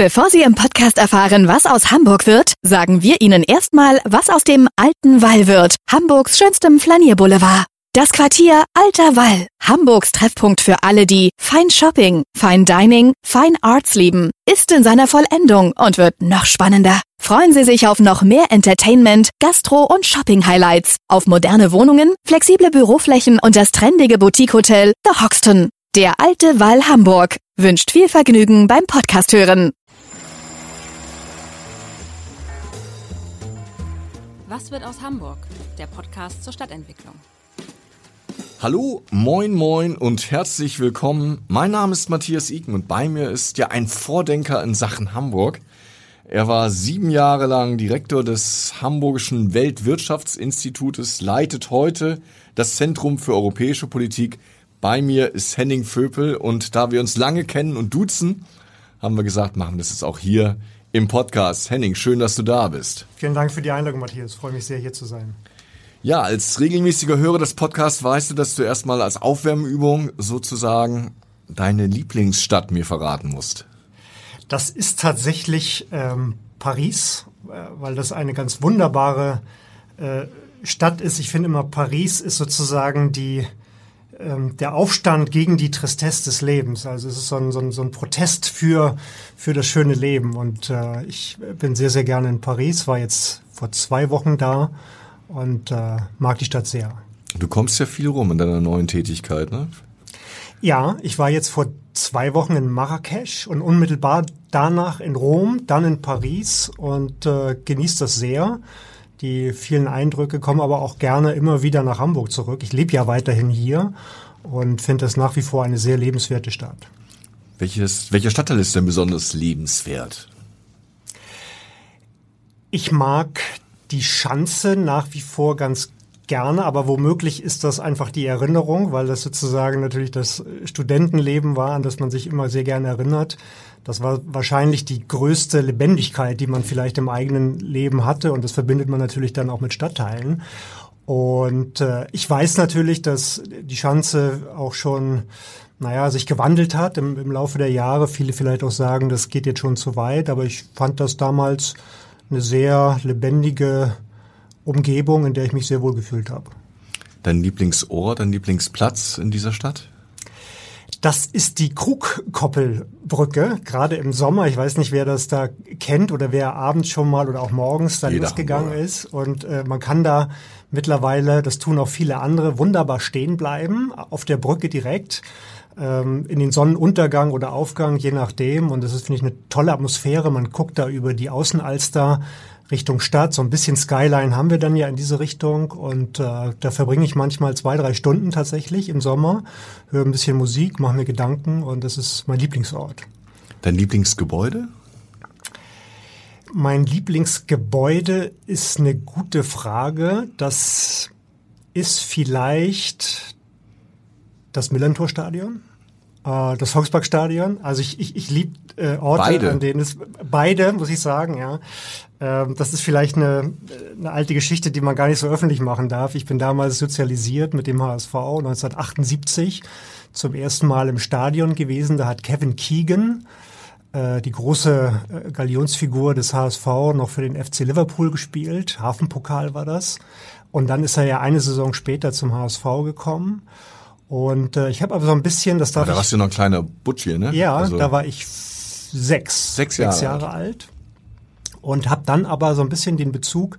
Bevor Sie im Podcast erfahren, was aus Hamburg wird, sagen wir Ihnen erstmal, was aus dem alten Wall wird, Hamburgs schönstem Flanierboulevard. Das Quartier Alter Wall, Hamburgs Treffpunkt für alle, die Fine Shopping, Fine Dining, Fine Arts lieben, ist in seiner Vollendung und wird noch spannender. Freuen Sie sich auf noch mehr Entertainment, Gastro- und Shopping-Highlights, auf moderne Wohnungen, flexible Büroflächen und das trendige Boutique-Hotel The Hoxton. Der alte Wall Hamburg wünscht viel Vergnügen beim Podcast hören. Was wird aus Hamburg? Der Podcast zur Stadtentwicklung. Hallo, moin, moin und herzlich willkommen. Mein Name ist Matthias Iken und bei mir ist ja ein Vordenker in Sachen Hamburg. Er war sieben Jahre lang Direktor des Hamburgischen Weltwirtschaftsinstitutes, leitet heute das Zentrum für europäische Politik. Bei mir ist Henning Vöpel und da wir uns lange kennen und duzen, haben wir gesagt, machen wir jetzt auch hier im Podcast. Henning, schön, dass du da bist. Vielen Dank für die Einladung, Matthias. Ich freue mich sehr, hier zu sein. Ja, als regelmäßiger Hörer des Podcasts weißt du, dass du erstmal als Aufwärmübung sozusagen deine Lieblingsstadt mir verraten musst. Das ist tatsächlich ähm, Paris, äh, weil das eine ganz wunderbare äh, Stadt ist. Ich finde immer, Paris ist sozusagen die der Aufstand gegen die Tristesse des Lebens. Also es ist so ein, so ein, so ein Protest für, für das schöne Leben. Und äh, ich bin sehr, sehr gerne in Paris, war jetzt vor zwei Wochen da und äh, mag die Stadt sehr. Du kommst ja viel rum in deiner neuen Tätigkeit, ne? Ja, ich war jetzt vor zwei Wochen in Marrakesch und unmittelbar danach in Rom, dann in Paris und äh, genießt das sehr die vielen Eindrücke, komme aber auch gerne immer wieder nach Hamburg zurück. Ich lebe ja weiterhin hier und finde das nach wie vor eine sehr lebenswerte Stadt. Welches, welcher Stadtteil ist denn besonders lebenswert? Ich mag die Schanze nach wie vor ganz gerne, aber womöglich ist das einfach die Erinnerung, weil das sozusagen natürlich das Studentenleben war, an das man sich immer sehr gerne erinnert. Das war wahrscheinlich die größte Lebendigkeit, die man vielleicht im eigenen Leben hatte und das verbindet man natürlich dann auch mit Stadtteilen. Und äh, ich weiß natürlich, dass die Schanze auch schon naja, sich gewandelt hat im, im Laufe der Jahre. Viele vielleicht auch sagen, das geht jetzt schon zu weit, aber ich fand das damals eine sehr lebendige Umgebung, in der ich mich sehr wohl gefühlt habe. Dein Lieblingsort, dein Lieblingsplatz in dieser Stadt? Das ist die Krugkoppelbrücke, gerade im Sommer. Ich weiß nicht, wer das da kennt oder wer abends schon mal oder auch morgens da losgegangen ist. Und äh, man kann da mittlerweile, das tun auch viele andere, wunderbar stehen bleiben, auf der Brücke direkt ähm, in den Sonnenuntergang oder Aufgang, je nachdem. Und das ist, finde ich, eine tolle Atmosphäre. Man guckt da über die Außenalster Richtung Stadt. So ein bisschen Skyline haben wir dann ja in diese Richtung und äh, da verbringe ich manchmal zwei, drei Stunden tatsächlich im Sommer, höre ein bisschen Musik, mache mir Gedanken und das ist mein Lieblingsort. Dein Lieblingsgebäude? Mein Lieblingsgebäude ist eine gute Frage. Das ist vielleicht das Millantor-Stadion äh, das Volksparkstadion. Also ich, ich, ich liebe äh, Orte, beide. an denen es beide, muss ich sagen, ja. Ähm, das ist vielleicht eine, eine alte Geschichte, die man gar nicht so öffentlich machen darf. Ich bin damals sozialisiert mit dem HSV 1978 zum ersten Mal im Stadion gewesen. Da hat Kevin Keegan äh, die große äh, Galionsfigur des HSV noch für den FC Liverpool gespielt. Hafenpokal war das. Und dann ist er ja eine Saison später zum HSV gekommen. Und äh, ich habe aber so ein bisschen, das darf aber da warst du noch ein kleiner Butch ne? Ja, also da war ich sechs, sechs Jahre, sechs Jahre alt. alt. Und habe dann aber so ein bisschen den Bezug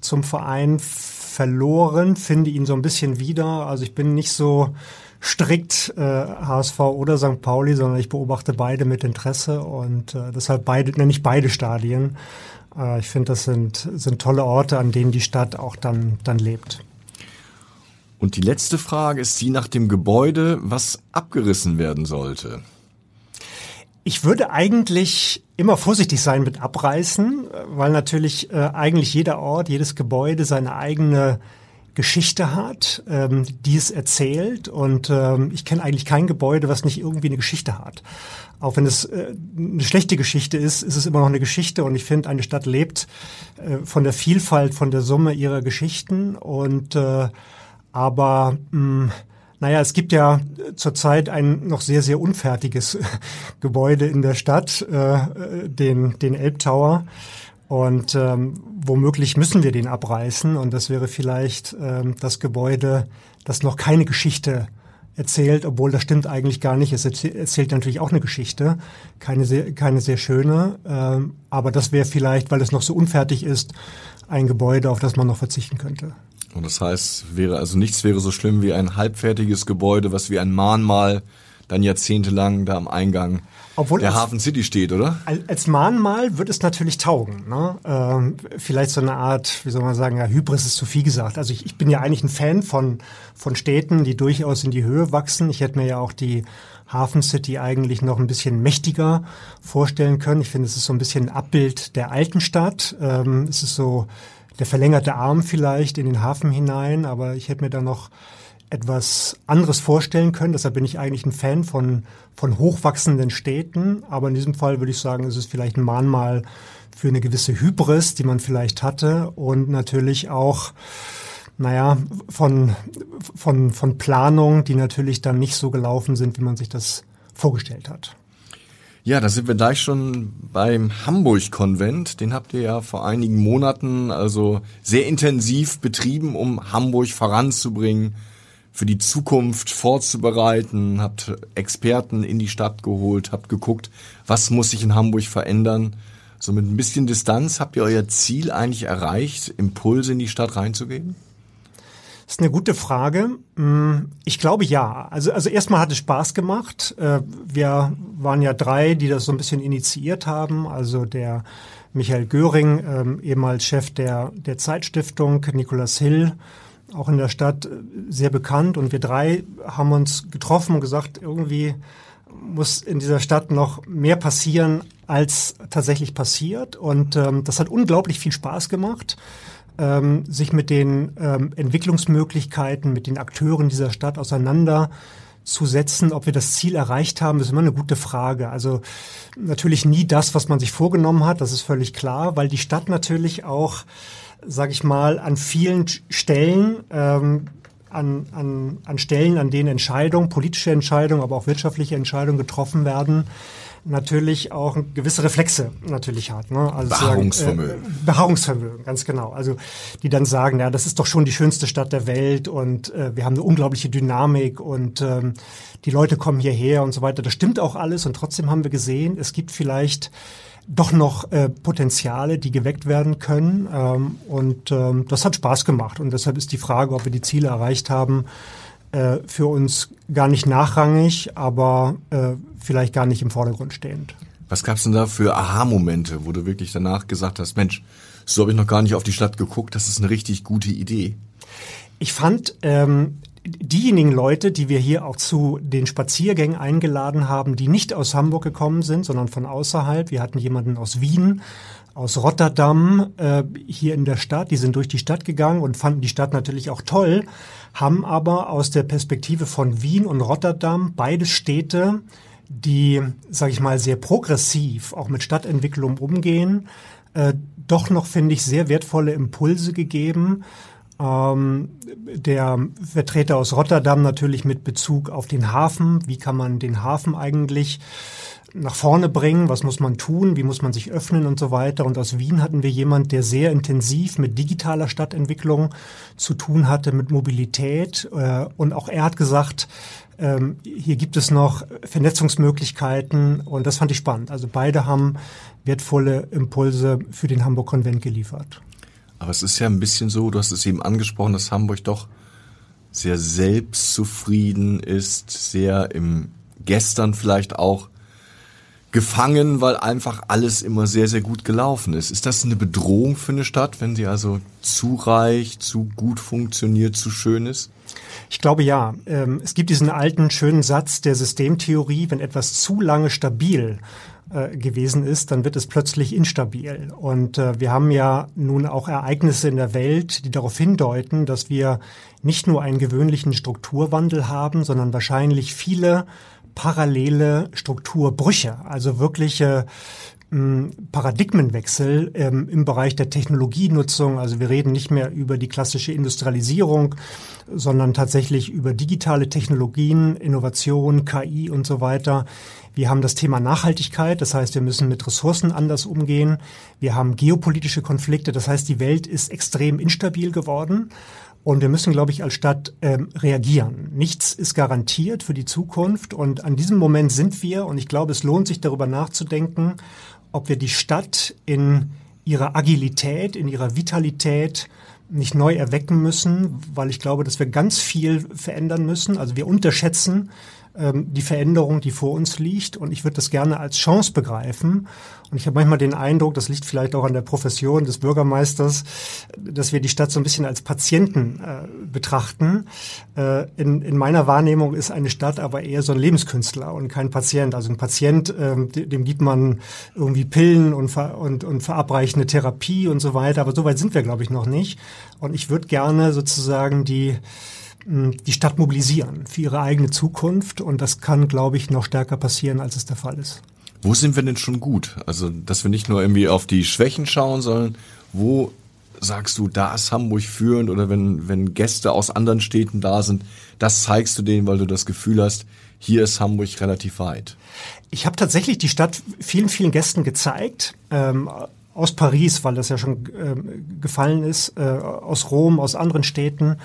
zum Verein verloren, finde ihn so ein bisschen wieder. Also ich bin nicht so strikt äh, HSV oder St. Pauli, sondern ich beobachte beide mit Interesse und äh, deshalb beide, nenne ich beide Stadien. Äh, ich finde, das sind, sind tolle Orte, an denen die Stadt auch dann, dann lebt. Und die letzte Frage ist die nach dem Gebäude, was abgerissen werden sollte. Ich würde eigentlich immer vorsichtig sein mit Abreißen, weil natürlich äh, eigentlich jeder Ort, jedes Gebäude seine eigene Geschichte hat, ähm, die es erzählt. Und ähm, ich kenne eigentlich kein Gebäude, was nicht irgendwie eine Geschichte hat. Auch wenn es äh, eine schlechte Geschichte ist, ist es immer noch eine Geschichte. Und ich finde, eine Stadt lebt äh, von der Vielfalt, von der Summe ihrer Geschichten. Und äh, aber mh, hm, Naja, es gibt ja zurzeit ein noch sehr, sehr unfertiges Gebäude in der Stadt, äh, den, den Elbtower. Und ähm, womöglich müssen wir den abreißen. Und das wäre vielleicht ähm, das Gebäude, das noch keine Geschichte erzählt, obwohl das stimmt eigentlich gar nicht. Es erzählt natürlich auch eine Geschichte, keine sehr, keine sehr schöne. Ähm, aber das wäre vielleicht, weil es noch so unfertig ist, ein Gebäude, auf das man noch verzichten könnte. Und das heißt, wäre also nichts wäre so schlimm wie ein halbfertiges Gebäude, was wie ein Mahnmal dann jahrzehntelang da am Eingang Obwohl der Hafen City steht, oder? Als Mahnmal wird es natürlich taugen. Ne? Ähm, vielleicht so eine Art, wie soll man sagen, ja, Hybris ist zu viel gesagt. Also ich, ich bin ja eigentlich ein Fan von, von Städten, die durchaus in die Höhe wachsen. Ich hätte mir ja auch die Hafen City eigentlich noch ein bisschen mächtiger vorstellen können. Ich finde, es ist so ein bisschen ein Abbild der alten Stadt. Ähm, es ist so der verlängerte Arm vielleicht in den Hafen hinein, aber ich hätte mir da noch etwas anderes vorstellen können. Deshalb bin ich eigentlich ein Fan von, von hochwachsenden Städten. Aber in diesem Fall würde ich sagen, es ist vielleicht ein Mahnmal für eine gewisse Hybris, die man vielleicht hatte und natürlich auch, naja, von, von, von Planungen, die natürlich dann nicht so gelaufen sind, wie man sich das vorgestellt hat. Ja, da sind wir gleich schon beim Hamburg-Konvent. Den habt ihr ja vor einigen Monaten also sehr intensiv betrieben, um Hamburg voranzubringen, für die Zukunft vorzubereiten, habt Experten in die Stadt geholt, habt geguckt, was muss sich in Hamburg verändern. So mit ein bisschen Distanz habt ihr euer Ziel eigentlich erreicht, Impulse in die Stadt reinzugeben? Das ist eine gute Frage. Mm, ich glaube ja. Also, also erstmal hat es Spaß gemacht. Äh, wir waren ja drei, die das so ein bisschen initiiert haben. Also der Michael Göring, ähm, ehemals Chef der, der Zeitstiftung, Nicolas Hill, auch in der Stadt äh, sehr bekannt. Und wir drei haben uns getroffen und gesagt, irgendwie muss in dieser Stadt noch mehr passieren, als tatsächlich passiert. Und ähm, das hat unglaublich viel Spaß gemacht ähm, sich mit den ähm, Entwicklungsmöglichkeiten, mit den Akteuren dieser Stadt auseinanderzusetzen. Ob wir das Ziel erreicht haben, ist immer eine gute Frage. Also natürlich nie das, was man sich vorgenommen hat, das ist völlig klar, weil die Stadt natürlich auch, sage ich mal, an vielen Stellen ähm, an, an, an Stellen, an denen Entscheidungen, politische Entscheidungen, aber auch wirtschaftliche Entscheidungen getroffen werden, natürlich auch gewisse Reflexe natürlich hat. Ne? Also Beharrungsvermögen. Sagen, äh, Beharrungsvermögen, ganz genau. Also die dann sagen, ja, das ist doch schon die schönste Stadt der Welt und äh, wir haben eine unglaubliche Dynamik und ähm, die Leute kommen hierher und so weiter. Das stimmt auch alles und trotzdem haben wir gesehen, es gibt vielleicht doch noch äh, Potenziale, die geweckt werden können. Ähm, und ähm, das hat Spaß gemacht. Und deshalb ist die Frage, ob wir die Ziele erreicht haben, äh, für uns gar nicht nachrangig, aber äh, vielleicht gar nicht im Vordergrund stehend. Was gab's denn da für Aha-Momente, wo du wirklich danach gesagt hast, Mensch, so habe ich noch gar nicht auf die Stadt geguckt, das ist eine richtig gute Idee? Ich fand ähm, diejenigen Leute, die wir hier auch zu den Spaziergängen eingeladen haben, die nicht aus Hamburg gekommen sind, sondern von außerhalb. Wir hatten jemanden aus Wien, aus Rotterdam äh, hier in der Stadt. Die sind durch die Stadt gegangen und fanden die Stadt natürlich auch toll, haben aber aus der Perspektive von Wien und Rotterdam beide Städte, die, sage ich mal, sehr progressiv auch mit Stadtentwicklung umgehen, äh, doch noch, finde ich, sehr wertvolle Impulse gegeben. Ähm, der Vertreter aus Rotterdam natürlich mit Bezug auf den Hafen. Wie kann man den Hafen eigentlich nach vorne bringen, was muss man tun, wie muss man sich öffnen und so weiter. Und aus Wien hatten wir jemand, der sehr intensiv mit digitaler Stadtentwicklung zu tun hatte, mit Mobilität. Äh, und auch er hat gesagt, ähm, hier gibt es noch Vernetzungsmöglichkeiten und das fand ich spannend. Also beide haben wertvolle Impulse für den Hamburg-Konvent geliefert. Aber es ist ja ein bisschen so, du hast es eben angesprochen, dass Hamburg doch sehr selbstzufrieden ist, sehr im Gestern vielleicht auch gefangen, weil einfach alles immer sehr, sehr gut gelaufen ist. Ist das eine Bedrohung für eine Stadt, wenn sie also zu reich, zu gut funktioniert, zu schön ist? Ich glaube ja. Ähm, es gibt diesen alten schönen Satz der Systemtheorie, wenn etwas zu lange stabil äh, gewesen ist, dann wird es plötzlich instabil. Und äh, wir haben ja nun auch Ereignisse in der Welt, die darauf hindeuten, dass wir nicht nur einen gewöhnlichen Strukturwandel haben, sondern wahrscheinlich viele parallele Strukturbrüche, also wirkliche Paradigmenwechsel ähm, im Bereich der Technologienutzung. Also wir reden nicht mehr über die klassische Industrialisierung, sondern tatsächlich über digitale Technologien, Innovation, KI und so weiter. Wir haben das Thema Nachhaltigkeit, das heißt, wir müssen mit Ressourcen anders umgehen. Wir haben geopolitische Konflikte, das heißt, die Welt ist extrem instabil geworden. Und wir müssen, glaube ich, als Stadt ähm, reagieren. Nichts ist garantiert für die Zukunft. Und an diesem Moment sind wir. Und ich glaube, es lohnt sich darüber nachzudenken, ob wir die Stadt in ihrer Agilität, in ihrer Vitalität nicht neu erwecken müssen, weil ich glaube, dass wir ganz viel verändern müssen. Also wir unterschätzen ähm, die Veränderung, die vor uns liegt. Und ich würde das gerne als Chance begreifen. Und ich habe manchmal den Eindruck, das liegt vielleicht auch an der Profession des Bürgermeisters, dass wir die Stadt so ein bisschen als Patienten äh, betrachten. Äh, in, in meiner Wahrnehmung ist eine Stadt aber eher so ein Lebenskünstler und kein Patient. Also ein Patient, äh, dem gibt man irgendwie Pillen und, ver und, und verabreichende Therapie und so weiter. Aber so weit sind wir, glaube ich, noch nicht. Und ich würde gerne sozusagen die die Stadt mobilisieren für ihre eigene Zukunft. Und das kann, glaube ich, noch stärker passieren, als es der Fall ist. Wo sind wir denn schon gut? Also, dass wir nicht nur irgendwie auf die Schwächen schauen, sondern wo sagst du, da ist Hamburg führend oder wenn, wenn Gäste aus anderen Städten da sind, das zeigst du denen, weil du das Gefühl hast, hier ist Hamburg relativ weit. Ich habe tatsächlich die Stadt vielen, vielen Gästen gezeigt. Ähm, aus Paris, weil das ja schon ähm, gefallen ist, äh, aus Rom, aus anderen Städten.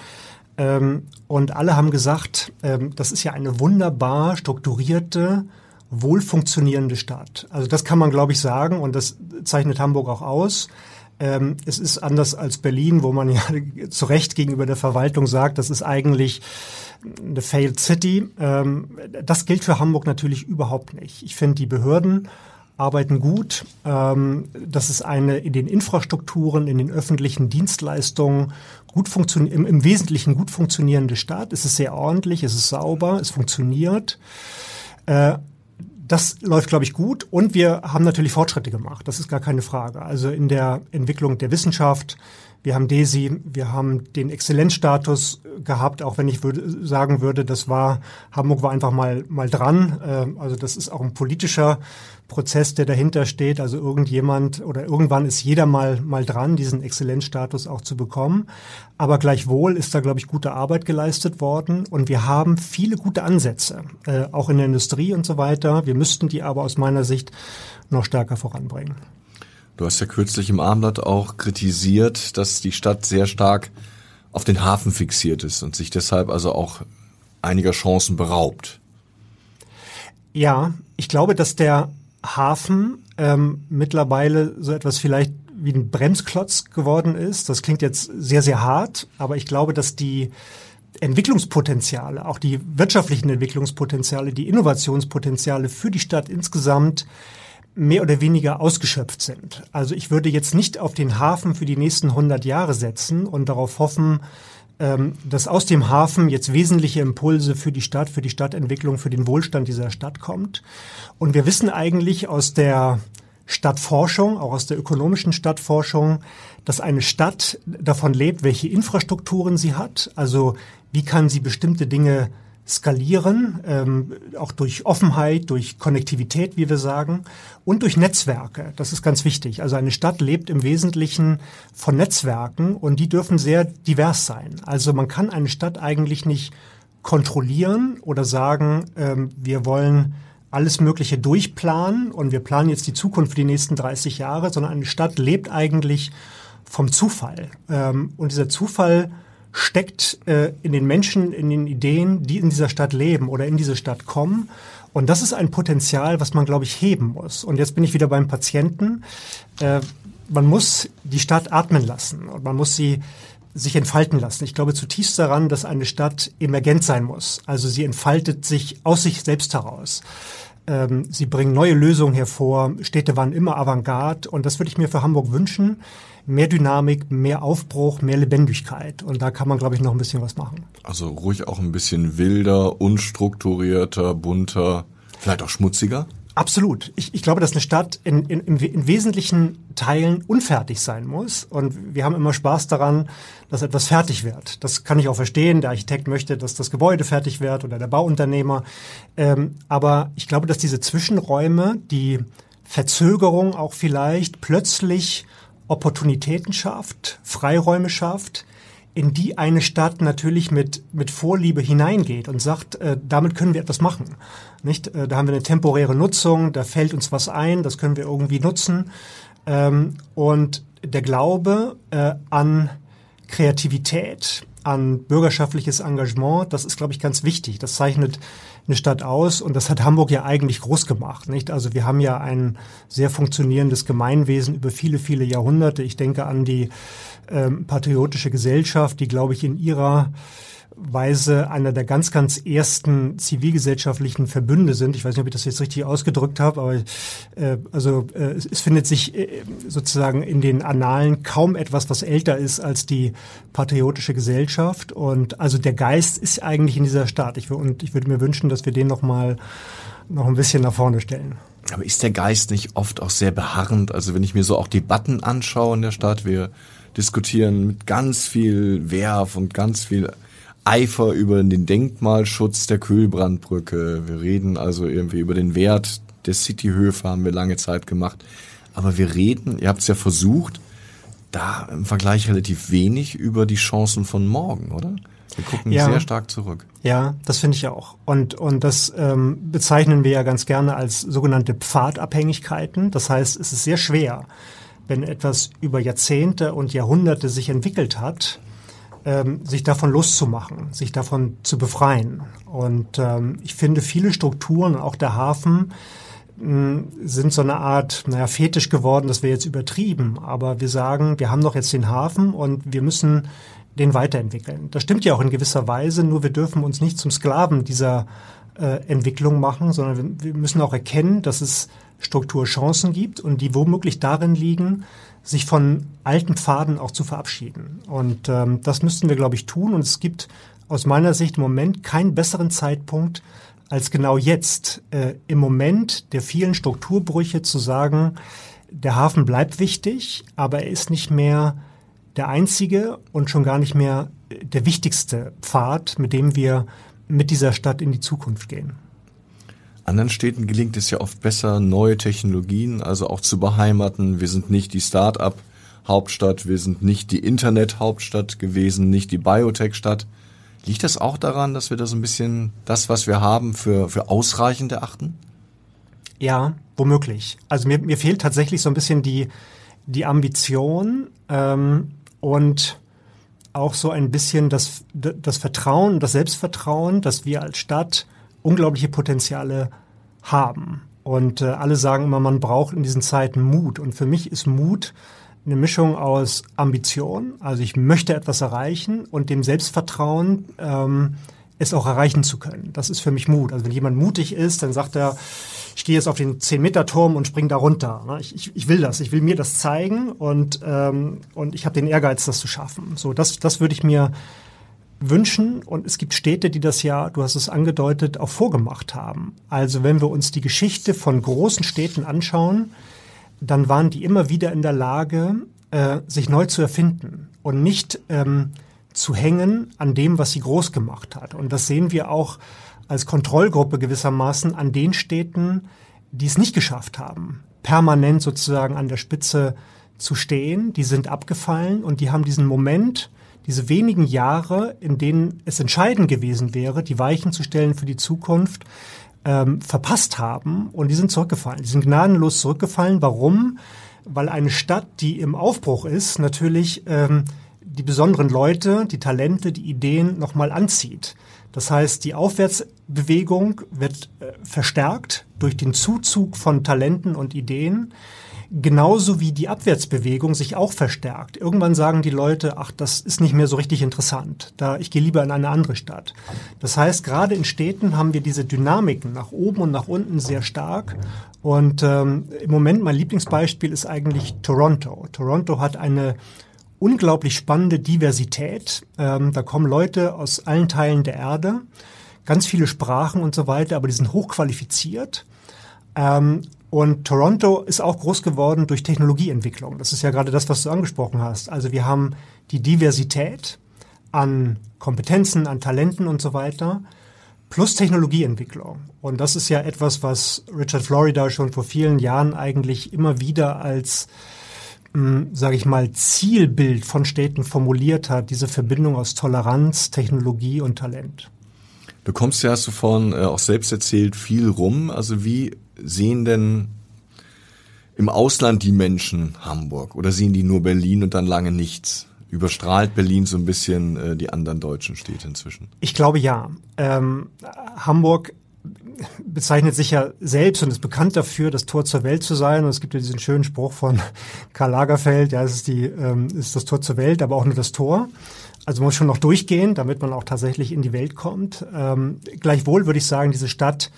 Ähm, und alle haben gesagt, ähm, das ist ja eine wunderbar strukturierte, wohl funktionierende Stadt. Also das kann man, glaube ich, sagen und das zeichnet Hamburg auch aus. Ähm, es ist anders als Berlin, wo man ja zu Recht gegenüber der Verwaltung sagt, das ist eigentlich eine failed city. Ähm, das gilt für Hamburg natürlich überhaupt nicht. Ich finde, die Behörden arbeiten gut. Ähm, das ist eine in den Infrastrukturen, in den öffentlichen Dienstleistungen gut funktioniert, im, im Wesentlichen gut funktionierende Stadt. Es ist sehr ordentlich, es ist sauber, es funktioniert. Äh, das läuft, glaube ich, gut. Und wir haben natürlich Fortschritte gemacht. Das ist gar keine Frage. Also in der Entwicklung der Wissenschaft, wir haben DESI, wir haben den Exzellenzstatus gehabt, auch wenn ich würde, sagen würde, das war, Hamburg war einfach mal, mal dran. Äh, also das ist auch ein politischer Prozess, der dahinter steht. Also irgendjemand oder irgendwann ist jeder mal, mal dran, diesen Exzellenzstatus auch zu bekommen. Aber gleichwohl ist da, glaube ich, gute Arbeit geleistet worden. Und wir haben viele gute Ansätze, äh, auch in der Industrie und so weiter. Wir müssten die aber aus meiner Sicht noch stärker voranbringen. Du hast ja kürzlich im Abendblatt auch kritisiert, dass die Stadt sehr stark auf den Hafen fixiert ist und sich deshalb also auch einiger Chancen beraubt. Ja, ich glaube, dass der Hafen ähm, mittlerweile so etwas vielleicht wie ein Bremsklotz geworden ist. Das klingt jetzt sehr, sehr hart, aber ich glaube, dass die Entwicklungspotenziale, auch die wirtschaftlichen Entwicklungspotenziale, die Innovationspotenziale für die Stadt insgesamt mehr oder weniger ausgeschöpft sind. Also ich würde jetzt nicht auf den Hafen für die nächsten 100 Jahre setzen und darauf hoffen, dass aus dem Hafen jetzt wesentliche Impulse für die Stadt, für die Stadtentwicklung, für den Wohlstand dieser Stadt kommt. Und wir wissen eigentlich aus der Stadtforschung, auch aus der ökonomischen Stadtforschung, dass eine Stadt davon lebt, welche Infrastrukturen sie hat. Also wie kann sie bestimmte Dinge skalieren, ähm, auch durch Offenheit, durch Konnektivität, wie wir sagen, und durch Netzwerke. Das ist ganz wichtig. Also eine Stadt lebt im Wesentlichen von Netzwerken und die dürfen sehr divers sein. Also man kann eine Stadt eigentlich nicht kontrollieren oder sagen, ähm, wir wollen alles Mögliche durchplanen und wir planen jetzt die Zukunft für die nächsten 30 Jahre, sondern eine Stadt lebt eigentlich vom Zufall. Ähm, und dieser Zufall steckt äh, in den Menschen, in den Ideen, die in dieser Stadt leben oder in diese Stadt kommen. Und das ist ein Potenzial, was man, glaube ich, heben muss. Und jetzt bin ich wieder beim Patienten. Äh, man muss die Stadt atmen lassen und man muss sie sich entfalten lassen. Ich glaube zutiefst daran, dass eine Stadt emergent sein muss. Also sie entfaltet sich aus sich selbst heraus. Ähm, sie bringen neue Lösungen hervor. Städte waren immer Avantgarde und das würde ich mir für Hamburg wünschen mehr Dynamik, mehr Aufbruch, mehr Lebendigkeit. Und da kann man, glaube ich, noch ein bisschen was machen. Also ruhig auch ein bisschen wilder, unstrukturierter, bunter, vielleicht auch schmutziger? Absolut. Ich, ich glaube, dass eine Stadt in, in, in wesentlichen Teilen unfertig sein muss. Und wir haben immer Spaß daran, dass etwas fertig wird. Das kann ich auch verstehen. Der Architekt möchte, dass das Gebäude fertig wird oder der Bauunternehmer. Ähm, aber ich glaube, dass diese Zwischenräume, die Verzögerung auch vielleicht plötzlich Opportunitäten schafft, Freiräume schafft, in die eine Stadt natürlich mit, mit Vorliebe hineingeht und sagt, äh, damit können wir etwas machen. Nicht? Äh, da haben wir eine temporäre Nutzung, da fällt uns was ein, das können wir irgendwie nutzen. Ähm, und der Glaube äh, an Kreativität, an bürgerschaftliches Engagement, das ist, glaube ich, ganz wichtig. Das zeichnet eine Stadt aus und das hat Hamburg ja eigentlich groß gemacht. Nicht? Also wir haben ja ein sehr funktionierendes Gemeinwesen über viele, viele Jahrhunderte. Ich denke an die ähm, patriotische Gesellschaft, die, glaube ich, in ihrer Weise einer der ganz, ganz ersten zivilgesellschaftlichen Verbünde sind. Ich weiß nicht, ob ich das jetzt richtig ausgedrückt habe, aber äh, also äh, es, es findet sich äh, sozusagen in den Annalen kaum etwas, was älter ist als die patriotische Gesellschaft. Und also der Geist ist eigentlich in dieser Stadt. Ich, und ich würde mir wünschen, dass wir den noch mal noch ein bisschen nach vorne stellen. Aber ist der Geist nicht oft auch sehr beharrend? Also wenn ich mir so auch Debatten anschaue in der Stadt, wir diskutieren mit ganz viel Werf und ganz viel Eifer über den Denkmalschutz der Kühlbrandbrücke. Wir reden also irgendwie über den Wert der Cityhöfe, haben wir lange Zeit gemacht. Aber wir reden, ihr habt es ja versucht, da im Vergleich relativ wenig über die Chancen von morgen, oder? Wir gucken ja. sehr stark zurück. Ja, das finde ich auch. Und, und das ähm, bezeichnen wir ja ganz gerne als sogenannte Pfadabhängigkeiten. Das heißt, es ist sehr schwer, wenn etwas über Jahrzehnte und Jahrhunderte sich entwickelt hat, ähm, sich davon loszumachen, sich davon zu befreien. Und ähm, ich finde, viele Strukturen, auch der Hafen, sind so eine Art, naja, fetisch geworden, das wäre jetzt übertrieben. Aber wir sagen, wir haben doch jetzt den Hafen und wir müssen den weiterentwickeln. Das stimmt ja auch in gewisser Weise, nur wir dürfen uns nicht zum Sklaven dieser äh, Entwicklung machen, sondern wir, wir müssen auch erkennen, dass es Strukturchancen gibt und die womöglich darin liegen, sich von alten Pfaden auch zu verabschieden. Und ähm, das müssten wir, glaube ich, tun. Und es gibt aus meiner Sicht im Moment keinen besseren Zeitpunkt, als genau jetzt, äh, im Moment der vielen Strukturbrüche zu sagen, der Hafen bleibt wichtig, aber er ist nicht mehr der einzige und schon gar nicht mehr der wichtigste Pfad, mit dem wir mit dieser Stadt in die Zukunft gehen. Anderen Städten gelingt es ja oft besser, neue Technologien, also auch zu beheimaten. Wir sind nicht die Start-up Hauptstadt, wir sind nicht die Internet-Hauptstadt gewesen, nicht die Biotech-Stadt. Liegt das auch daran, dass wir da so ein bisschen das, was wir haben, für, für ausreichend erachten? Ja, womöglich. Also mir, mir fehlt tatsächlich so ein bisschen die, die Ambition ähm, und auch so ein bisschen das, das Vertrauen, das Selbstvertrauen, dass wir als Stadt unglaubliche Potenziale haben. Und äh, alle sagen immer, man braucht in diesen Zeiten Mut. Und für mich ist Mut eine Mischung aus Ambition, also ich möchte etwas erreichen, und dem Selbstvertrauen, ähm, es auch erreichen zu können. Das ist für mich Mut. Also wenn jemand mutig ist, dann sagt er, ich gehe jetzt auf den 10-Meter-Turm und spring da runter. Ne? Ich, ich, ich will das, ich will mir das zeigen und, ähm, und ich habe den Ehrgeiz, das zu schaffen. So, das, das würde ich mir wünschen. Und es gibt Städte, die das ja, du hast es angedeutet, auch vorgemacht haben. Also wenn wir uns die Geschichte von großen Städten anschauen, dann waren die immer wieder in der Lage, äh, sich neu zu erfinden und nicht ähm, zu hängen an dem, was sie groß gemacht hat. Und das sehen wir auch als Kontrollgruppe gewissermaßen an den Städten, die es nicht geschafft haben, permanent sozusagen an der Spitze zu stehen. Die sind abgefallen und die haben diesen Moment diese wenigen Jahre, in denen es entscheidend gewesen wäre, die Weichen zu stellen für die Zukunft, ähm, verpasst haben und die sind zurückgefallen. Die sind gnadenlos zurückgefallen. Warum? Weil eine Stadt, die im Aufbruch ist, natürlich ähm, die besonderen Leute, die Talente, die Ideen nochmal anzieht. Das heißt, die Aufwärtsbewegung wird äh, verstärkt durch den Zuzug von Talenten und Ideen genauso wie die Abwärtsbewegung sich auch verstärkt. Irgendwann sagen die Leute, ach, das ist nicht mehr so richtig interessant. Da ich gehe lieber in eine andere Stadt. Das heißt, gerade in Städten haben wir diese Dynamiken nach oben und nach unten sehr stark. Und ähm, im Moment mein Lieblingsbeispiel ist eigentlich Toronto. Toronto hat eine unglaublich spannende Diversität. Ähm, da kommen Leute aus allen Teilen der Erde, ganz viele Sprachen und so weiter, aber die sind hochqualifiziert. Ähm, und Toronto ist auch groß geworden durch Technologieentwicklung. Das ist ja gerade das, was du angesprochen hast. Also wir haben die Diversität an Kompetenzen, an Talenten und so weiter, plus Technologieentwicklung. Und das ist ja etwas, was Richard Florida schon vor vielen Jahren eigentlich immer wieder als sage ich mal, Zielbild von Städten formuliert hat, diese Verbindung aus Toleranz, Technologie und Talent. Du kommst ja, hast du vorhin äh, auch selbst erzählt, viel rum. Also wie sehen denn im Ausland die Menschen Hamburg oder sehen die nur Berlin und dann lange nichts? Überstrahlt Berlin so ein bisschen äh, die anderen deutschen Städte inzwischen? Ich glaube ja. Ähm, Hamburg bezeichnet sich ja selbst und ist bekannt dafür, das Tor zur Welt zu sein. Und es gibt ja diesen schönen Spruch von Karl Lagerfeld, ja, es ist, die, ähm, ist das Tor zur Welt, aber auch nur das Tor. Also man muss schon noch durchgehen, damit man auch tatsächlich in die Welt kommt. Ähm, gleichwohl würde ich sagen, diese Stadt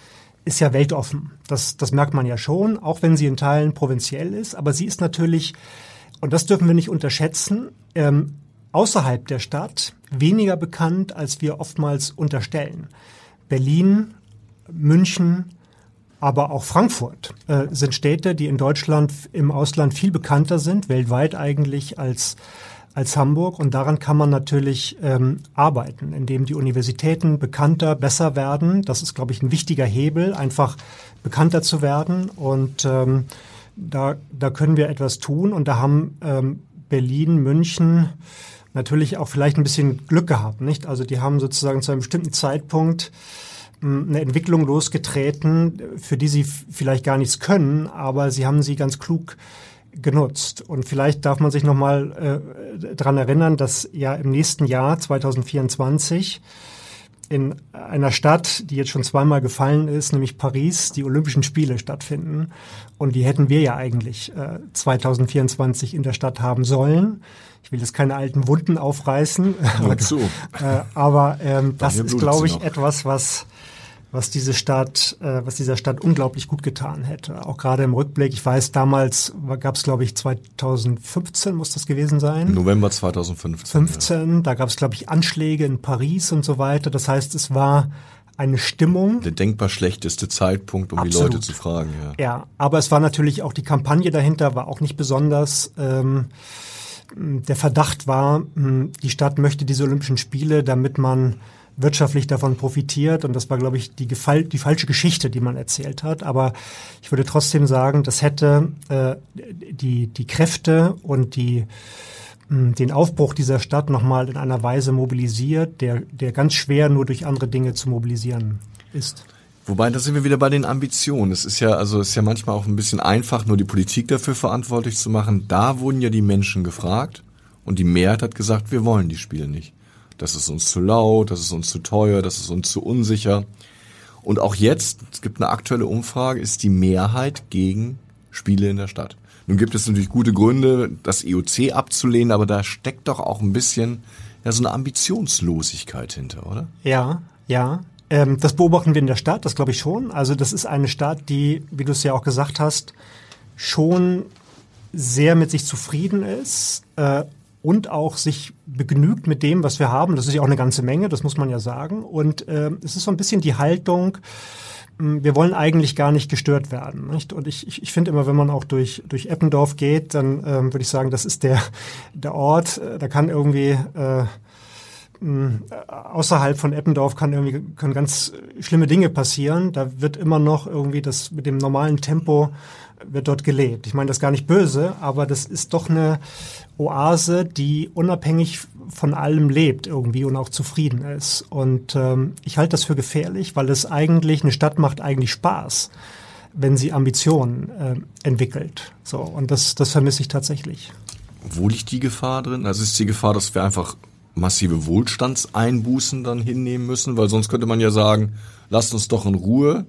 ist ja weltoffen. Das, das merkt man ja schon, auch wenn sie in Teilen provinziell ist. Aber sie ist natürlich, und das dürfen wir nicht unterschätzen, ähm, außerhalb der Stadt weniger bekannt, als wir oftmals unterstellen. Berlin München, aber auch Frankfurt äh, sind Städte, die in Deutschland im Ausland viel bekannter sind, weltweit eigentlich als als Hamburg und daran kann man natürlich ähm, arbeiten, indem die Universitäten bekannter, besser werden. Das ist, glaube ich, ein wichtiger Hebel, einfach bekannter zu werden und ähm, da, da können wir etwas tun und da haben ähm, Berlin, München natürlich auch vielleicht ein bisschen Glück gehabt, nicht? Also die haben sozusagen zu einem bestimmten Zeitpunkt eine Entwicklung losgetreten, für die sie vielleicht gar nichts können, aber sie haben sie ganz klug genutzt. Und vielleicht darf man sich nochmal äh, dran erinnern, dass ja im nächsten Jahr 2024 in einer Stadt, die jetzt schon zweimal gefallen ist, nämlich Paris, die Olympischen Spiele stattfinden. Und die hätten wir ja eigentlich äh, 2024 in der Stadt haben sollen. Ich will jetzt keine alten Wunden aufreißen. Zu. äh, aber ähm, das ist, glaube ich, etwas, was was diese Stadt, äh, was dieser Stadt unglaublich gut getan hätte. Auch gerade im Rückblick. Ich weiß, damals gab es, glaube ich, 2015 muss das gewesen sein. November 2015. 15. Ja. Da gab es, glaube ich, Anschläge in Paris und so weiter. Das heißt, es war eine Stimmung. Der denkbar schlechteste Zeitpunkt, um Absolut. die Leute zu fragen. Ja. ja, aber es war natürlich auch die Kampagne dahinter, war auch nicht besonders. Ähm, der Verdacht war, hm, die Stadt möchte diese Olympischen Spiele, damit man wirtschaftlich davon profitiert. Und das war, glaube ich, die, Gefall die falsche Geschichte, die man erzählt hat. Aber ich würde trotzdem sagen, das hätte äh, die, die Kräfte und die hm, den Aufbruch dieser Stadt nochmal in einer Weise mobilisiert, der, der ganz schwer nur durch andere Dinge zu mobilisieren ist. Wobei, da sind wir wieder bei den Ambitionen. Es ist ja, also, es ist ja manchmal auch ein bisschen einfach, nur die Politik dafür verantwortlich zu machen. Da wurden ja die Menschen gefragt und die Mehrheit hat gesagt, wir wollen die Spiele nicht das ist uns zu laut, das ist uns zu teuer, das ist uns zu unsicher. Und auch jetzt, es gibt eine aktuelle Umfrage, ist die Mehrheit gegen Spiele in der Stadt. Nun gibt es natürlich gute Gründe, das EOC abzulehnen, aber da steckt doch auch ein bisschen ja, so eine Ambitionslosigkeit hinter, oder? Ja, ja. Ähm, das beobachten wir in der Stadt, das glaube ich schon. Also das ist eine Stadt, die, wie du es ja auch gesagt hast, schon sehr mit sich zufrieden ist äh, und auch sich begnügt mit dem, was wir haben. Das ist ja auch eine ganze Menge, das muss man ja sagen. Und äh, es ist so ein bisschen die Haltung, hm, wir wollen eigentlich gar nicht gestört werden. Nicht? Und ich, ich, ich finde immer, wenn man auch durch, durch Eppendorf geht, dann ähm, würde ich sagen, das ist der, der Ort, äh, da kann irgendwie äh, außerhalb von Eppendorf kann irgendwie können ganz schlimme Dinge passieren. Da wird immer noch irgendwie das mit dem normalen Tempo wird dort gelebt. Ich meine das gar nicht böse, aber das ist doch eine Oase, die unabhängig von allem lebt irgendwie und auch zufrieden ist. Und ähm, ich halte das für gefährlich, weil es eigentlich, eine Stadt macht eigentlich Spaß, wenn sie Ambitionen äh, entwickelt. So, und das, das vermisse ich tatsächlich. Wo liegt die Gefahr drin? Also ist die Gefahr, dass wir einfach massive Wohlstandseinbußen dann hinnehmen müssen? Weil sonst könnte man ja sagen, lasst uns doch in Ruhe.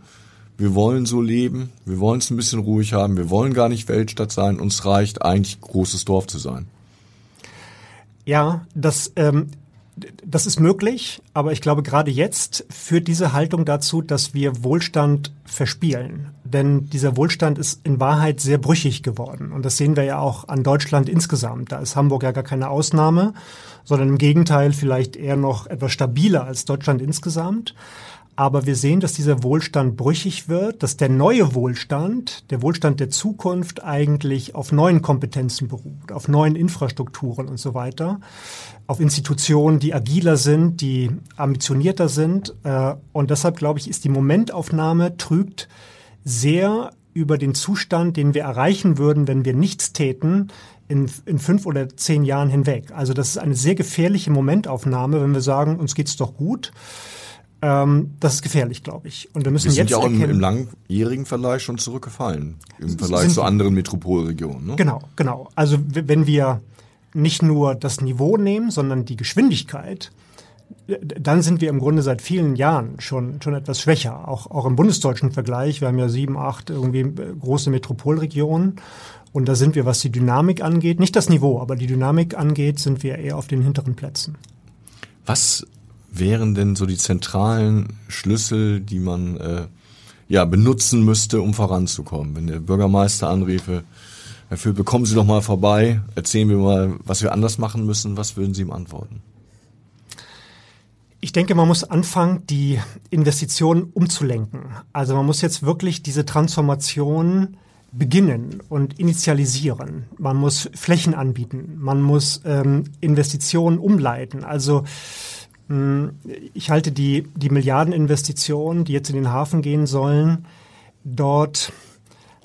Wir wollen so leben, wir wollen es ein bisschen ruhig haben, wir wollen gar nicht Weltstadt sein, uns reicht eigentlich großes Dorf zu sein. Ja, das, ähm, das ist möglich, aber ich glaube, gerade jetzt führt diese Haltung dazu, dass wir Wohlstand verspielen. Denn dieser Wohlstand ist in Wahrheit sehr brüchig geworden. Und das sehen wir ja auch an Deutschland insgesamt. Da ist Hamburg ja gar keine Ausnahme, sondern im Gegenteil vielleicht eher noch etwas stabiler als Deutschland insgesamt. Aber wir sehen, dass dieser Wohlstand brüchig wird, dass der neue Wohlstand, der Wohlstand der Zukunft eigentlich auf neuen Kompetenzen beruht, auf neuen Infrastrukturen und so weiter, auf Institutionen, die agiler sind, die ambitionierter sind. Äh, und deshalb, glaube ich, ist die Momentaufnahme trügt sehr über den Zustand, den wir erreichen würden, wenn wir nichts täten, in, in fünf oder zehn Jahren hinweg. Also das ist eine sehr gefährliche Momentaufnahme, wenn wir sagen, uns geht's doch gut. Ähm, das ist gefährlich, glaube ich. Und wir müssen wir sind jetzt ja auch im, im, langjährigen Vergleich schon zurückgefallen im Vergleich zu anderen Metropolregionen. Ne? Genau, genau. Also wenn wir nicht nur das Niveau nehmen, sondern die Geschwindigkeit, dann sind wir im Grunde seit vielen Jahren schon, schon etwas schwächer. Auch, auch im bundesdeutschen Vergleich. Wir haben ja sieben, acht irgendwie äh, große Metropolregionen. Und da sind wir, was die Dynamik angeht, nicht das Niveau, aber die Dynamik angeht, sind wir eher auf den hinteren Plätzen. Was wären denn so die zentralen Schlüssel, die man äh, ja benutzen müsste, um voranzukommen? Wenn der Bürgermeister anriefe, Herr Philipp, kommen Sie doch mal vorbei, erzählen wir mal, was wir anders machen müssen, was würden Sie ihm antworten? Ich denke, man muss anfangen, die Investitionen umzulenken. Also man muss jetzt wirklich diese Transformation beginnen und initialisieren. Man muss Flächen anbieten. Man muss ähm, Investitionen umleiten. Also hm, ich halte die, die Milliardeninvestitionen, die jetzt in den Hafen gehen sollen, dort,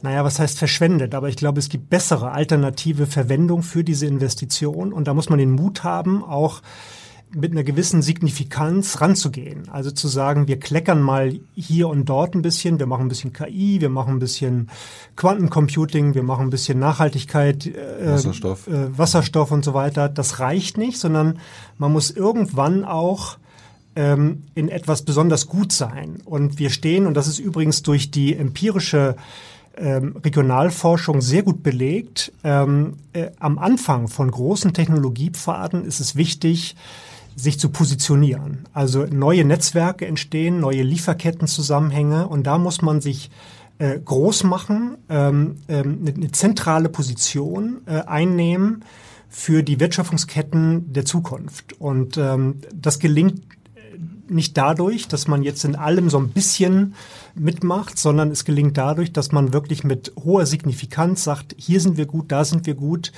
naja, was heißt verschwendet? Aber ich glaube, es gibt bessere alternative Verwendung für diese Investition. Und da muss man den Mut haben, auch mit einer gewissen Signifikanz ranzugehen. Also zu sagen, wir kleckern mal hier und dort ein bisschen, wir machen ein bisschen KI, wir machen ein bisschen Quantencomputing, wir machen ein bisschen Nachhaltigkeit, äh, Wasserstoff. Äh, Wasserstoff und so weiter. Das reicht nicht, sondern man muss irgendwann auch ähm, in etwas besonders gut sein. Und wir stehen, und das ist übrigens durch die empirische ähm, Regionalforschung sehr gut belegt. Ähm, äh, am Anfang von großen Technologiepfaden ist es wichtig, sich zu positionieren. Also neue Netzwerke entstehen, neue Lieferkettenzusammenhänge und da muss man sich äh, groß machen, ähm, ähm, eine zentrale Position äh, einnehmen für die Wertschöpfungsketten der Zukunft. Und ähm, das gelingt nicht dadurch, dass man jetzt in allem so ein bisschen mitmacht, sondern es gelingt dadurch, dass man wirklich mit hoher Signifikanz sagt, hier sind wir gut, da sind wir gut,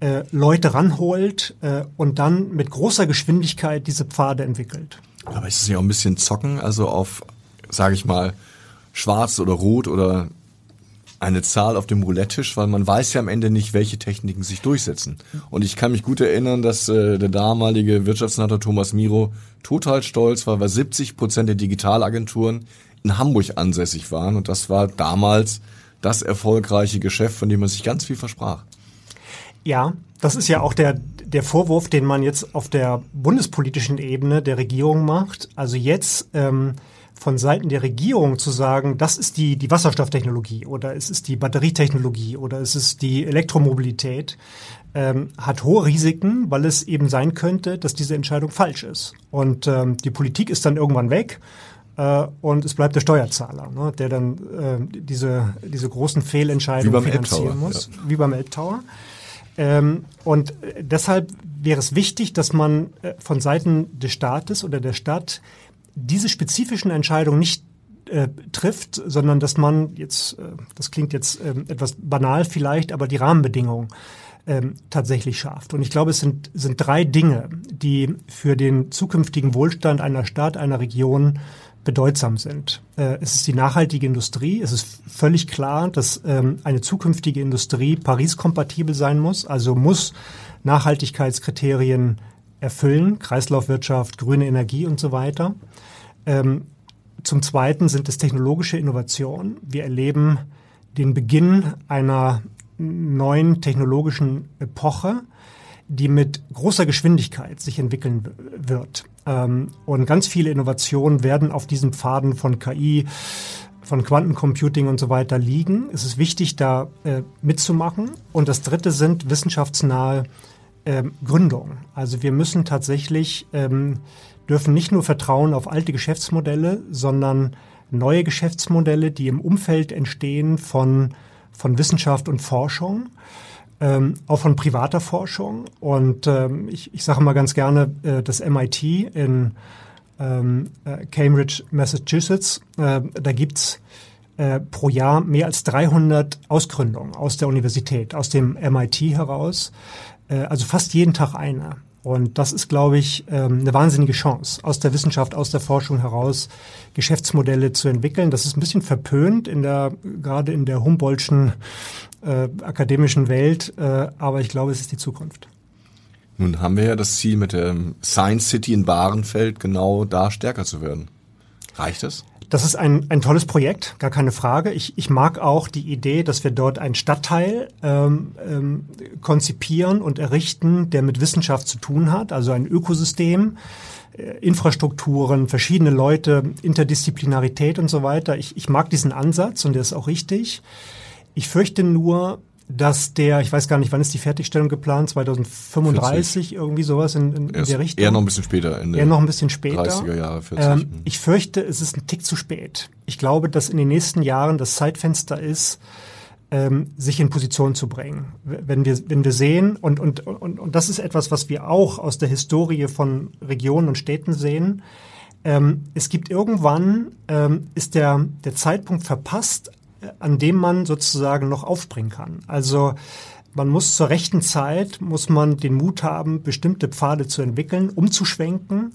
äh, Leute ranholt äh, und dann mit großer Geschwindigkeit diese Pfade entwickelt. Aber ist es ja auch ein bisschen zocken, also auf, sage ich mal, schwarz oder rot oder eine Zahl auf dem Roulette-Tisch, weil man weiß ja am Ende nicht, welche Techniken sich durchsetzen. Und ich kann mich gut erinnern, dass äh, der damalige Wirtschaftssenator Thomas Miro total stolz war, weil 70 Prozent der Digitalagenturen in Hamburg ansässig waren. Und das war damals das erfolgreiche Geschäft, von dem man sich ganz viel versprach. Ja, das ist ja auch der, der Vorwurf, den man jetzt auf der bundespolitischen Ebene der Regierung macht. Also jetzt ähm, von Seiten der Regierung zu sagen, das ist die, die Wasserstofftechnologie oder es ist die Batterietechnologie oder es ist die Elektromobilität, ähm, hat hohe Risiken, weil es eben sein könnte, dass diese Entscheidung falsch ist. Und ähm, die Politik ist dann irgendwann weg äh, und es bleibt der Steuerzahler, ne, der dann äh, diese, diese großen Fehlentscheidungen finanzieren muss, ja. wie beim Elbtower. Ähm, und deshalb wäre es wichtig, dass man äh, von Seiten des Staates oder der Stadt diese spezifischen Entscheidungen nicht äh, trifft, sondern dass man jetzt, äh, das klingt jetzt äh, etwas banal vielleicht, aber die Rahmenbedingungen ähm, tatsächlich schafft. Und ich glaube, es sind, sind drei Dinge, die für den zukünftigen Wohlstand einer Stadt, einer Region bedeutsam sind. Äh, es ist die nachhaltige Industrie. Es ist völlig klar, dass ähm, eine zukünftige Industrie Paris-kompatibel sein muss, also muss Nachhaltigkeitskriterien erfüllen, Kreislaufwirtschaft, grüne Energie und so weiter. Ähm, zum Zweiten sind es technologische Innovationen. Wir erleben den Beginn einer neuen technologischen Epoche, die mit großer Geschwindigkeit sich entwickeln wird. Ähm, und ganz viele Innovationen werden auf diesen Pfaden von KI, von Quantencomputing und so weiter liegen. Es ist wichtig, da äh, mitzumachen. Und das Dritte sind wissenschaftsnahe äh, Gründungen. Also wir müssen tatsächlich, ähm, dürfen nicht nur vertrauen auf alte Geschäftsmodelle, sondern neue Geschäftsmodelle, die im Umfeld entstehen von, von Wissenschaft und Forschung ähm, auch von privater Forschung. Und ähm, ich, ich sage mal ganz gerne, äh, das MIT in ähm, äh, Cambridge, Massachusetts. Äh, da gibt's äh, pro Jahr mehr als 300 Ausgründungen aus der Universität, aus dem MIT heraus. Äh, also fast jeden Tag eine. Und das ist, glaube ich, ähm, eine wahnsinnige Chance, aus der Wissenschaft, aus der Forschung heraus Geschäftsmodelle zu entwickeln. Das ist ein bisschen verpönt in der, gerade in der Humboldtschen äh, akademischen Welt, äh, aber ich glaube, es ist die Zukunft. Nun haben wir ja das Ziel mit der Science City in Bahrenfeld genau da stärker zu werden. Reicht das? Das ist ein, ein tolles Projekt, gar keine Frage. Ich, ich mag auch die Idee, dass wir dort einen Stadtteil ähm, ähm, konzipieren und errichten, der mit Wissenschaft zu tun hat, also ein Ökosystem, äh, Infrastrukturen, verschiedene Leute, Interdisziplinarität und so weiter. Ich, ich mag diesen Ansatz und der ist auch richtig. Ich fürchte nur, dass der, ich weiß gar nicht, wann ist die Fertigstellung geplant, 2035, 40. irgendwie sowas in, in, in der Richtung. Eher noch ein bisschen später. In eher noch ein bisschen später. 30er Jahre, 40. Ähm, ich fürchte, es ist ein Tick zu spät. Ich glaube, dass in den nächsten Jahren das Zeitfenster ist, ähm, sich in Position zu bringen. Wenn wir, wenn wir sehen, und, und, und, und das ist etwas, was wir auch aus der Historie von Regionen und Städten sehen, ähm, es gibt irgendwann, ähm, ist der, der Zeitpunkt verpasst, an dem man sozusagen noch aufspringen kann. Also man muss zur rechten Zeit, muss man den Mut haben, bestimmte Pfade zu entwickeln, umzuschwenken.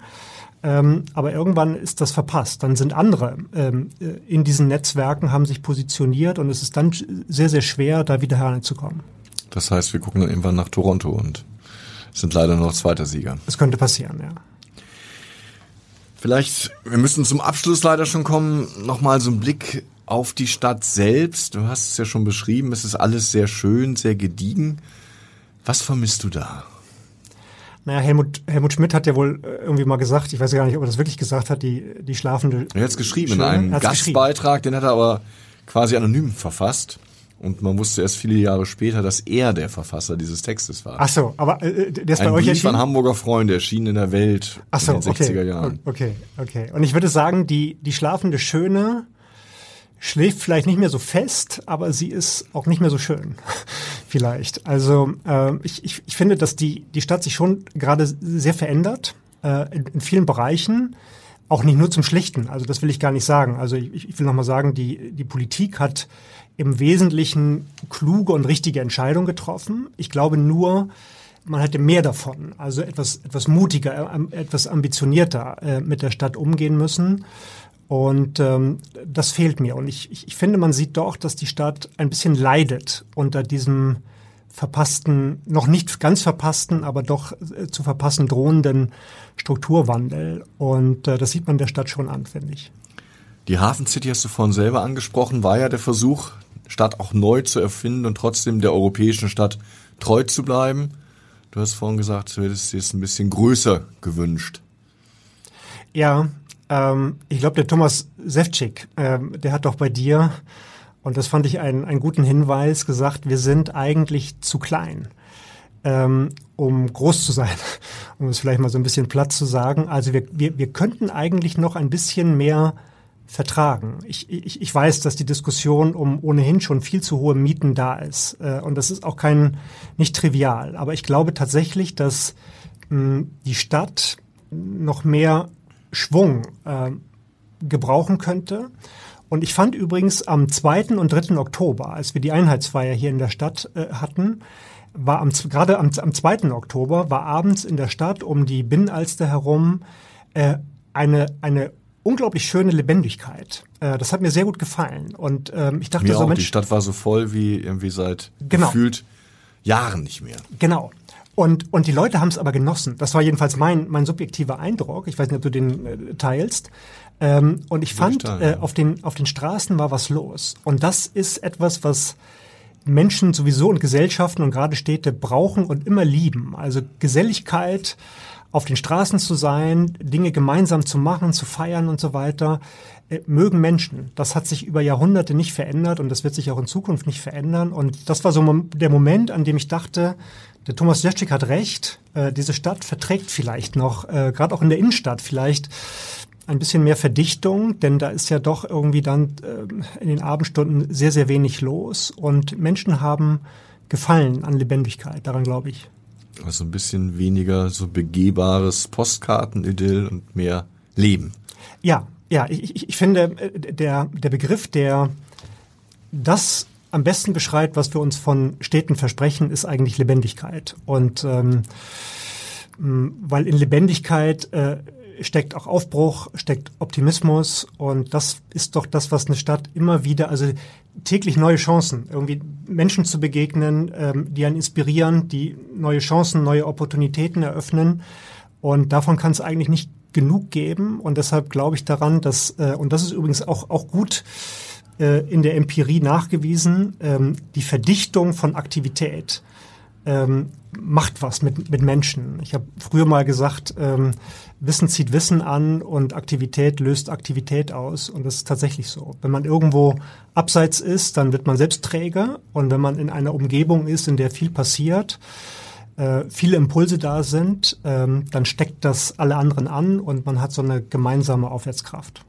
Ähm, aber irgendwann ist das verpasst. Dann sind andere ähm, in diesen Netzwerken, haben sich positioniert und es ist dann sehr, sehr schwer, da wieder heranzukommen. Das heißt, wir gucken dann irgendwann nach Toronto und sind leider noch zweiter Sieger. Es könnte passieren, ja. Vielleicht, wir müssen zum Abschluss leider schon kommen, nochmal so einen Blick auf die Stadt selbst. Du hast es ja schon beschrieben, es ist alles sehr schön, sehr gediegen. Was vermisst du da? Naja, Helmut, Helmut Schmidt hat ja wohl äh, irgendwie mal gesagt, ich weiß gar nicht, ob er das wirklich gesagt hat, die, die schlafende. Er hat es geschrieben Schöne. in einem Gastbeitrag, den hat er aber quasi anonym verfasst. Und man wusste erst viele Jahre später, dass er der Verfasser dieses Textes war. Ach so, aber äh, der ist Ein bei euch Brief erschienen? an Hamburger Freunde erschienen in der Welt Ach so, in den 60er okay, Jahren. Okay, okay. Und ich würde sagen, die, die schlafende Schöne schläft vielleicht nicht mehr so fest, aber sie ist auch nicht mehr so schön, vielleicht. Also äh, ich, ich, ich finde, dass die, die Stadt sich schon gerade sehr verändert äh, in, in vielen Bereichen. Auch nicht nur zum Schlichten, also das will ich gar nicht sagen. Also ich, ich will nochmal sagen, die, die Politik hat im Wesentlichen kluge und richtige Entscheidungen getroffen. Ich glaube nur, man hätte mehr davon, also etwas, etwas mutiger, äh, etwas ambitionierter äh, mit der Stadt umgehen müssen. Und ähm, das fehlt mir. Und ich, ich, ich finde, man sieht doch, dass die Stadt ein bisschen leidet unter diesem verpassten, noch nicht ganz verpassten, aber doch äh, zu verpassen drohenden Strukturwandel. Und äh, das sieht man der Stadt schon an, finde ich. Die Hafen City hast du vorhin selber angesprochen, war ja der Versuch, Stadt auch neu zu erfinden und trotzdem der europäischen Stadt treu zu bleiben. Du hast vorhin gesagt, du hättest dir es ein bisschen größer gewünscht. Ja, ähm, ich glaube, der Thomas Sefcik, ähm, der hat doch bei dir, und das fand ich einen, einen guten Hinweis, gesagt, wir sind eigentlich zu klein, ähm, um groß zu sein, um es vielleicht mal so ein bisschen platt zu sagen. Also wir, wir, wir könnten eigentlich noch ein bisschen mehr vertragen. Ich, ich, ich weiß, dass die Diskussion um ohnehin schon viel zu hohe Mieten da ist. Äh, und das ist auch kein, nicht trivial. Aber ich glaube tatsächlich, dass mh, die Stadt noch mehr Schwung äh, gebrauchen könnte. Und ich fand übrigens am 2. und 3. Oktober, als wir die Einheitsfeier hier in der Stadt äh, hatten, war am, gerade am, am 2. Oktober war abends in der Stadt um die Binnenalster herum äh, eine, eine unglaublich schöne Lebendigkeit. Äh, das hat mir sehr gut gefallen. Und ähm, ich dachte mir so, auch, Mensch, die Stadt war so voll wie irgendwie seit Genau. gefühlt Jahren nicht mehr. Genau. Und, und die Leute haben es aber genossen. Das war jedenfalls mein, mein subjektiver Eindruck. Ich weiß nicht, ob du den äh, teilst. Ähm, und ich fand, äh, auf, den, auf den Straßen war was los. Und das ist etwas, was Menschen sowieso und Gesellschaften und gerade Städte brauchen und immer lieben. Also Geselligkeit, auf den Straßen zu sein, Dinge gemeinsam zu machen, zu feiern und so weiter, äh, mögen Menschen. Das hat sich über Jahrhunderte nicht verändert und das wird sich auch in Zukunft nicht verändern. Und das war so der Moment, an dem ich dachte, der Thomas Jeschik hat recht, äh, diese Stadt verträgt vielleicht noch, äh, gerade auch in der Innenstadt vielleicht ein bisschen mehr Verdichtung, denn da ist ja doch irgendwie dann äh, in den Abendstunden sehr, sehr wenig los und Menschen haben Gefallen an Lebendigkeit, daran glaube ich. Also ein bisschen weniger so begehbares Postkartenidyll und mehr leben. Ja, ja, ich, ich finde, äh, der, der Begriff, der das am besten beschreibt, was wir uns von Städten versprechen, ist eigentlich Lebendigkeit. Und ähm, weil in Lebendigkeit äh, steckt auch Aufbruch, steckt Optimismus. Und das ist doch das, was eine Stadt immer wieder, also täglich neue Chancen, irgendwie Menschen zu begegnen, ähm, die einen inspirieren, die neue Chancen, neue Opportunitäten eröffnen. Und davon kann es eigentlich nicht genug geben. Und deshalb glaube ich daran, dass äh, und das ist übrigens auch auch gut in der Empirie nachgewiesen, ähm, die Verdichtung von Aktivität ähm, macht was mit, mit Menschen. Ich habe früher mal gesagt, ähm, Wissen zieht Wissen an und Aktivität löst Aktivität aus. Und das ist tatsächlich so. Wenn man irgendwo abseits ist, dann wird man selbst träger. Und wenn man in einer Umgebung ist, in der viel passiert, äh, viele Impulse da sind, dann steckt das alle anderen an und man hat so eine gemeinsame Aufwärtskraft.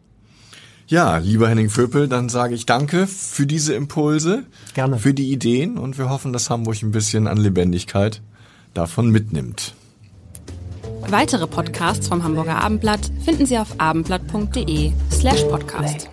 Ja, lieber Henning Vöpel, dann sage ich danke für diese Impulse, Gerne. für die Ideen und wir hoffen, dass Hamburg ein bisschen an Lebendigkeit davon mitnimmt. Weitere Podcasts vom Hamburger Abendblatt finden Sie auf abendblatt.de slash podcast.